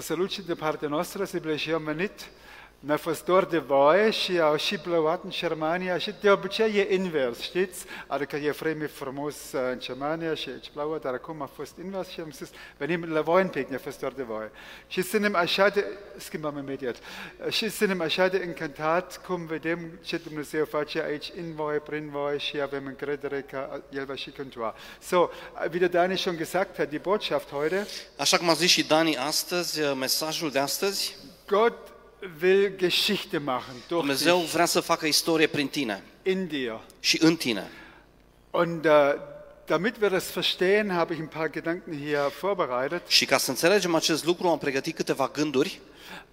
Să de partea noastră, se pleșeam venit, ne-a fost doar de voie și au și plouat în Germania și de obicei e invers, știți? Adică e vreme frumos uh, în Germania și aici plouă, dar acum a fost invers și am zis, venim la voie în pic, ne-a fost doar de voie. Și suntem așa de, schimbăm imediat, și suntem așa de încantat cum vedem ce Dumnezeu face aici în voie, prin voie și avem încredere că El va și continua. So, wie der Dani schon gesagt hat, die Botschaft heute, Așa cum a zis și Dani astăzi, uh, mesajul de astăzi, Gott will Geschichte machen durch Dumnezeu dich, vrea să facă istorie prin tine in dir. și în tine. Und uh, damit wir das verstehen, habe ich ein paar Gedanken hier vorbereitet. Și ca să înțelegem acest lucru, am pregătit câteva gânduri.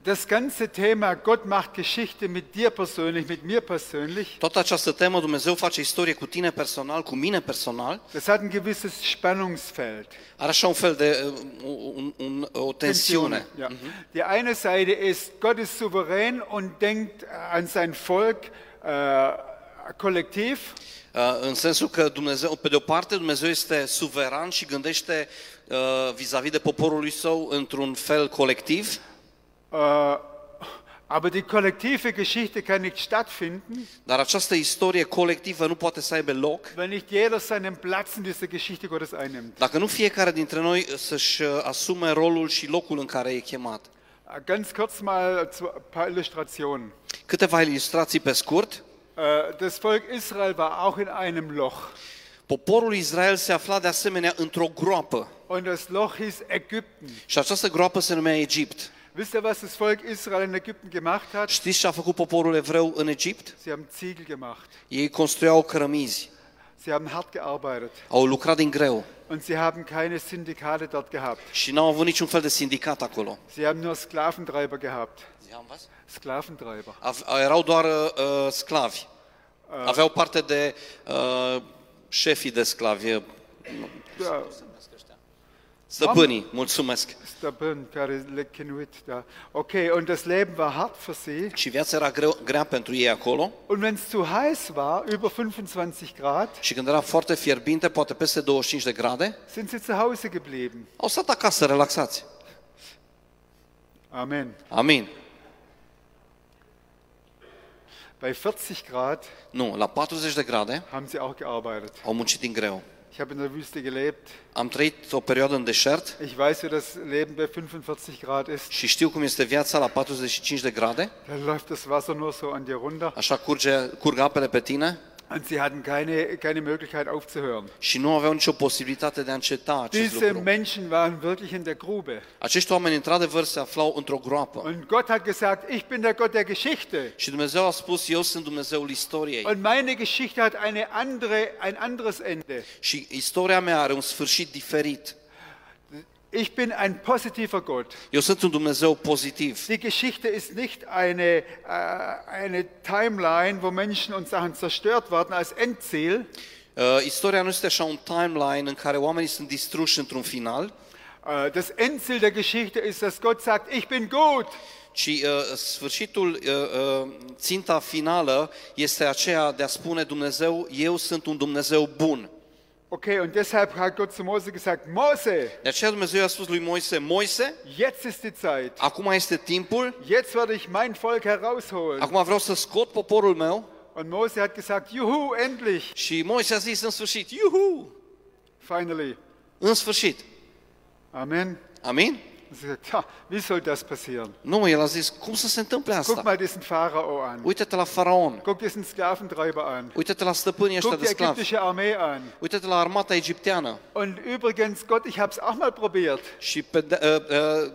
Das ganze Thema Gott macht Geschichte mit dir persönlich, mit mir persönlich, Toată această temă, Dumnezeu face istorie cu tine personal, cu mine personal, das hat ein gewisses Spannungsfeld. are așa un fel de uh, un, un, o tensiune. Ja. Die eine Seite ist, Gott ist souverän und denkt an sein Volk äh, kollektiv. Uh, În sensul că Dumnezeu, pe de o parte, Dumnezeu este suveran și gândește uh, vis-a-vis de poporul lui său într-un fel colectiv, Äh, aber die kollektive Geschichte kann nicht stattfinden, dar această istorie colectivă nu poate să aibă loc wenn nicht jeder seinen Platz in dieser Geschichte Gottes einnimmt. dacă nu fiecare dintre noi să-și uh, asume rolul și locul în care e chemat. Äh, Ganz kurz mal zu- ein paar Illustrationen. Câteva ilustrații pe scurt. Äh, Das Volk Israel war auch in einem Loch. Poporul Israel se afla de asemenea într-o groapă Und das Loch hieß Ägypten. și această groapă se numea Egipt. Wisst ihr, was das Volk Israel in Ägypten gemacht hat? Știți ce a făcut poporul evreu în Egipt? Sie haben Ziegel gemacht. Ei construiau cărămizi, Sie haben hart gearbeitet. au lucrat din greu Und sie haben keine Syndikate dort gehabt. și n-au avut niciun fel de sindicat acolo. Sie haben nur Sklaventreiber gehabt. Sklaventreiber. Av- erau doar uh, sclavi. Aveau parte de uh, șefii de sclavi, uh, stăpânii, mulțumesc. Stăpân care le chinuit da. Okay, und das Leben war hart für sie. Și viața era greu, grea pentru ei acolo Und wenn es zu heiß war, über 25 Grad, și când era foarte fierbinte, poate peste 25 de grade, sind sie zu Hause geblieben. au stat acasă, relaxați. Amen. Amin. Bei 40 Grad Nu, la 40 de grade haben sie auch gearbeitet. au muncit din greu. Ich habe in der Wüste gelebt. Am trăit o perioadă în deșert Ich weiß, wie das Leben bei 45 Grad ist. și știu cum este viața la 45 de grade. Da läuft das Wasser nur so an dir runter. Așa curge, curg apele pe tine Und sie hatten keine, keine Möglichkeit aufzuhören. și nu aveau nicio posibilitate de a înceta acest Diese lucru. Menschen waren wirklich in der Grube. Acești oameni, într-adevăr, se aflau într-o groapă. Und Gott hat gesagt, ich bin der Gott der Geschichte. Și Dumnezeu a spus, eu sunt Dumnezeul istoriei. Und meine Geschichte hat eine andere, ein anderes Ende. Și istoria mea are un sfârșit diferit. Ich bin ein positiver Gott. Eu sunt un Dumnezeu pozitiv. Die Geschichte ist nicht eine, äh, eine Timeline, wo Menschen und Sachen zerstört werden als Endziel, Uh, istoria nu este așa un timeline în care oamenii sunt distruși într-un final, Äh, Das Endziel der Geschichte ist, dass Gott sagt, ich bin gut. ci uh, sfârșitul, uh, uh, ținta finală este aceea de a spune Dumnezeu, eu sunt un Dumnezeu bun. Okay, und deshalb hat Gott zu Mose gesagt, Mose, De aceea Dumnezeu i-a spus lui Moise, Moise, jetzt ist die Zeit. acum este timpul, Jetzt werde ich mein Volk herausholen. acum vreau să scot poporul meu. Und Mose hat gesagt, juhu, endlich, Și Moise a zis în sfârșit, iuhu, finally. în sfârșit. Amen. Amin? Und sie sagt, ja, wie soll das passieren? Nu, el a zis, cum să se întâmple Guck asta? mal diesen Pharao an. Uite-te la faraon, Guck diesen Sklaventreiber an. uite-te la stăpânii ăștia Guck de die sclavi, ägyptische Armee an. uite-te la armata egipteană. Und übrigens, Gott, ich habe es auch mal probiert. Și pe de, uh, uh,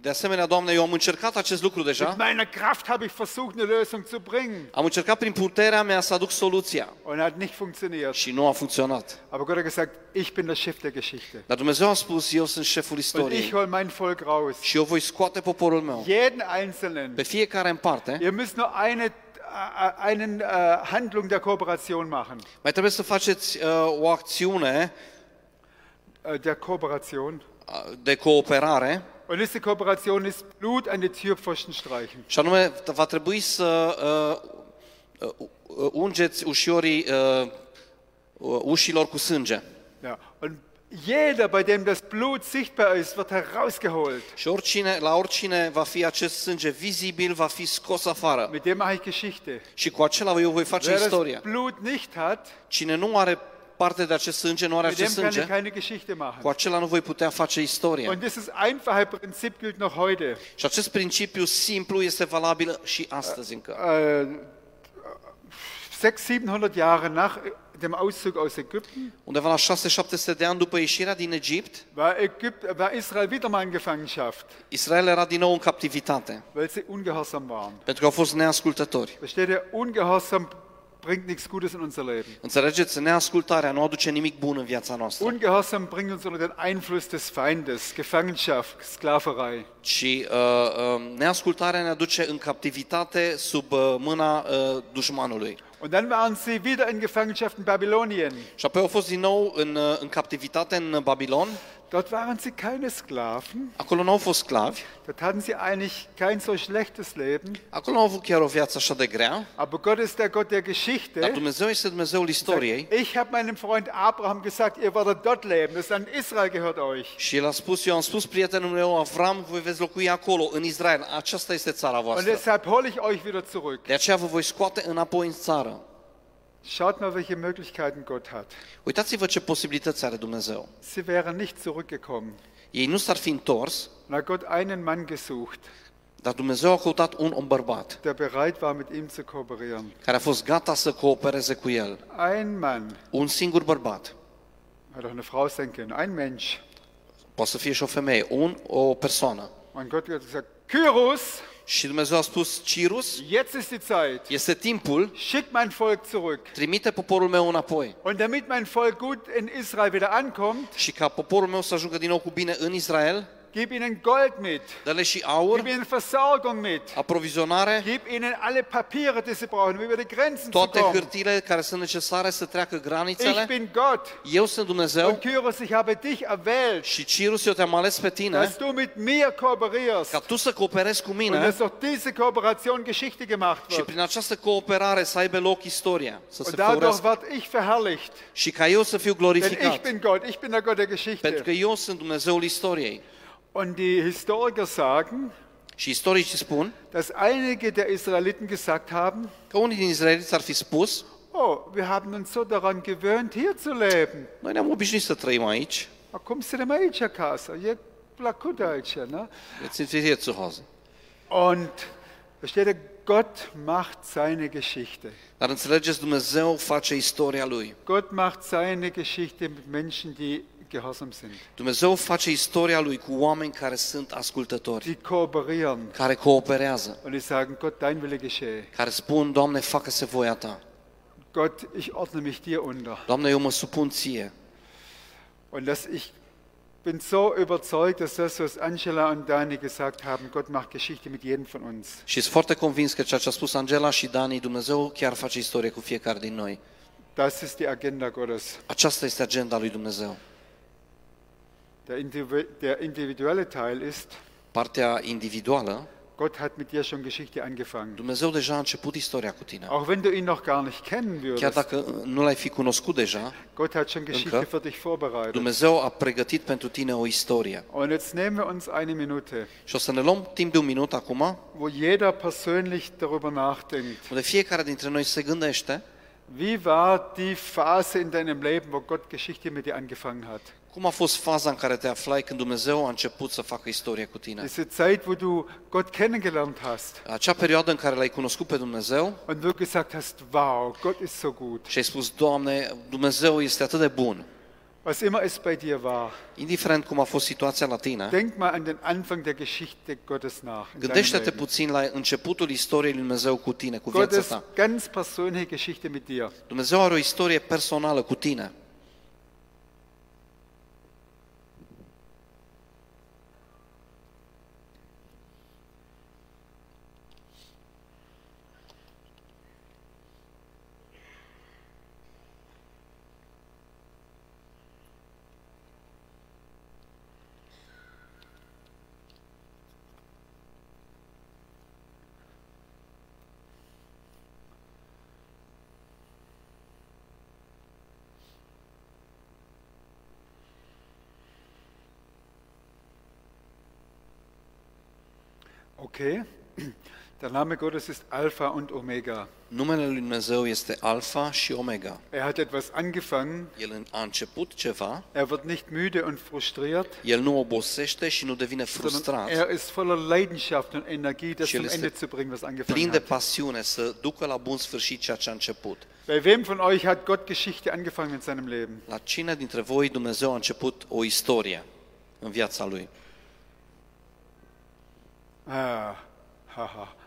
de asemenea, Doamne, eu am încercat acest lucru deja. Mit meiner Kraft habe ich versucht, eine Lösung zu bringen. Am încercat prin puterea mea să aduc soluția Und hat nicht funktioniert. și nu a funcționat. Aber Gott hat gesagt, ich bin der Chef der Geschichte. Dar Dumnezeu a spus, eu sunt șeful Und ich istoriei hol mein Volk raus. și eu voi scoate poporul meu Jeden Einzelnen. pe fiecare în parte. Ihr müsst nur eine, äh, einen äh, Handlung der Kooperation machen. Mai trebuie să faceți uh, o acțiune Äh, der Kooperation. uh, de cooperare Und diese Kooperation ist Blut an die Türpfosten streichen. și anume va trebui să uh, uh, uh, ungeți ușorii uh, uh, ușilor cu sânge. Ja. Und jeder, bei dem das Blut sichtbar ist, wird herausgeholt. Și oricine, la oricine va fi acest sânge vizibil, va fi scos afară. Mit dem mache ich Geschichte. Și cu acela eu voi face Wer das istoria. Blut nicht hat, Cine nu are parte de acest sânge, nu are mit dem acest kann ich sânge, keine Geschichte machen. cu acela nu voi putea face istoria. Und dieses einfache Prinzip gilt noch heute. Și acest principiu simplu este valabil și astăzi încă. Äh, 600, 700 Jahre nach dem Auszug aus Ägypten Undeva la 6-700 de ani după ieșirea din Egipt, war, Ägypt, war Israel wieder mal in Gefangenschaft, Israel era din nou în captivitate, weil sie ungehorsam waren. pentru că au fost neascultători. Da steht ja, ungehorsam bringt nichts Gutes in unser Leben. Înțelegeți? Neascultarea nu aduce nimic bun în viața noastră. Ungehorsam bringt uns unter den Einfluss des Feindes, Gefangenschaft, Sklaverei. Și uh, uh, neascultarea ne aduce în captivitate sub uh, mâna uh, dușmanului. Und dann waren sie wieder in Gefangenschaft in Babylonien. Și apoi au fost din nou în, uh, în captivitate în Babilon. Dort waren sie keine Sklaven. Acolo nu au fost sclavi, Dort hatten sie eigentlich kein so schlechtes Leben. acolo nu au avut chiar o viață așa de grea, Aber Gott ist der Gott der dar Geschichte. Dumnezeu este Dumnezeul istoriei Ich habe meinem Freund Abraham gesagt, ihr werdet dort leben. Das Land Israel gehört euch. și el a spus, eu am spus prietenul meu Avram, voi veți locui acolo, în Israel, aceasta este țara Und voastră. deshalb hole ich euch wieder zurück. De aceea vă voi scoate înapoi în țară. Schaut mal, welche Möglichkeiten Gott hat. Uitați-vă ce posibilități are Dumnezeu. Sie wären nicht zurückgekommen. Ei nu s-ar fi întors, hat Gott einen Mann gesucht, dar Dumnezeu a căutat un om bărbat der bereit war, mit ihm zu kooperieren. care a fost gata să coopereze cu el. Ein Mann, Un singur bărbat. hat auch eine Frau sein können, ein Mensch. Poate să fie și o femeie, un, o persoană. Und Gott hat gesagt, Kyros, Și Dumnezeu a spus, Cirus, jetzt ist die Zeit. este timpul, Schick mein Volk zurück. trimite poporul meu înapoi. Und damit mein Volk gut in Israel wieder ankommt, Și ca poporul meu să ajungă din nou cu bine în Israel, gib ihnen Gold mit, dă-le și aur, gib ihnen Versorgung mit, aprovizionare, gib ihnen alle Papiere, die sie brauchen, um über die Grenzen zu toate kommen. hârtiile care sunt necesare să treacă Ich granițele. bin Gott. Eu sunt Dumnezeu Und Kyros, ich habe dich erwählt, și Cirus, eu te-am ales pe tine dass du mit mir kooperierst. ca tu să cooperezi cu Und mine dass durch diese Kooperation Geschichte gemacht și wird. prin această cooperare să aibă loc istoria, să se Und dadurch făurească. werde ich verherrlicht. Și ca eu să fiu Denn ich glorificat. bin Gott, ich bin der Gott der Pentru Geschichte. că eu sunt Dumnezeul istoriei. Und die Historiker sagen, Și istoricii spun dass einige der Israeliten gesagt haben, că unii din izraeliți ar fi spus oh, wir haben uns so daran gewöhnt, hier zu leben. noi ne-am obișnuit să trăim aici, denn mal aici acasă, e plăcut aici, ne? jetzt sind wir hier zu Hause. Und da steht, Gott macht seine Geschichte. Dar înțelegeți, Dumnezeu face istoria Lui. Gott macht seine Geschichte mit Menschen, die Dumnezeu face istoria Lui cu oameni care sunt ascultători, die kooperieren care cooperează, und die sagen, Gott, dein Wille geschehe. care spun, Doamne, facă-se voia Ta. Gott, ich ordne mich dir unter. Doamne, eu mă supun Ție. Und dass ich bin so überzeugt, dass das, was Angela und Dani gesagt haben, Gott macht Geschichte mit jedem von uns. Și sunt foarte convins că ceea ce a spus Angela și Dani, Dumnezeu chiar face istorie cu fiecare din noi. Das ist die Agenda Gottes. Aceasta este agenda lui Dumnezeu. Der, individu- der individuelle Teil ist, Partea individuală, Gott hat mit dir schon Geschichte angefangen. Dumnezeu deja a început istoria cu tine. Auch wenn du ihn noch gar nicht kennen Chiar würdest, dacă nu l-ai fi cunoscut deja, Gott hat schon Geschichte Încă? für dich vorbereitet. Dumnezeu a pregătit pentru tine o istorie. Und jetzt nehmen wir uns eine Minute, Și o să ne luăm timp de un minut acum, wo jeder persönlich darüber nachdenkt. unde fiecare dintre noi se gândește Wie war die Phase in deinem Leben, wo Gott Geschichte mit dir angefangen hat? cum a fost faza în care te aflai când Dumnezeu a început să facă istorie cu tine. Diese Zeit, wo du Gott kennengelernt hast Acea perioadă în care l-ai cunoscut pe Dumnezeu und du gesagt hast, wow, Gott ist so gut. și ai spus, Doamne, Dumnezeu este atât de bun. Was immer es bei dir war, Indiferent cum a fost situația la tine, denk mal an den Anfang der Geschichte Gottes nach. in deinem gândește-te Leben. puțin la începutul istoriei lui Dumnezeu cu tine, cu viața Gottes ta. ganz persönliche Geschichte mit dir. Dumnezeu are o istorie personală cu tine. Okay, der Name Gottes ist Alpha und Omega. Numele lui Dumnezeu este Alfa și Omega. Er hat etwas angefangen, El a început ceva, er wird nicht müde und frustriert, el nu obosește și nu devine frustrat, er ist voller Leidenschaft und Energie, das zum Ende zu bringen, was plin angefangen de hat. pasiune să ducă la bun sfârșit ceea ce a început. Bei wem von euch hat Gott Geschichte angefangen in seinem Leben? La cine dintre voi Dumnezeu a început o istorie în viața lui? 嗯好好。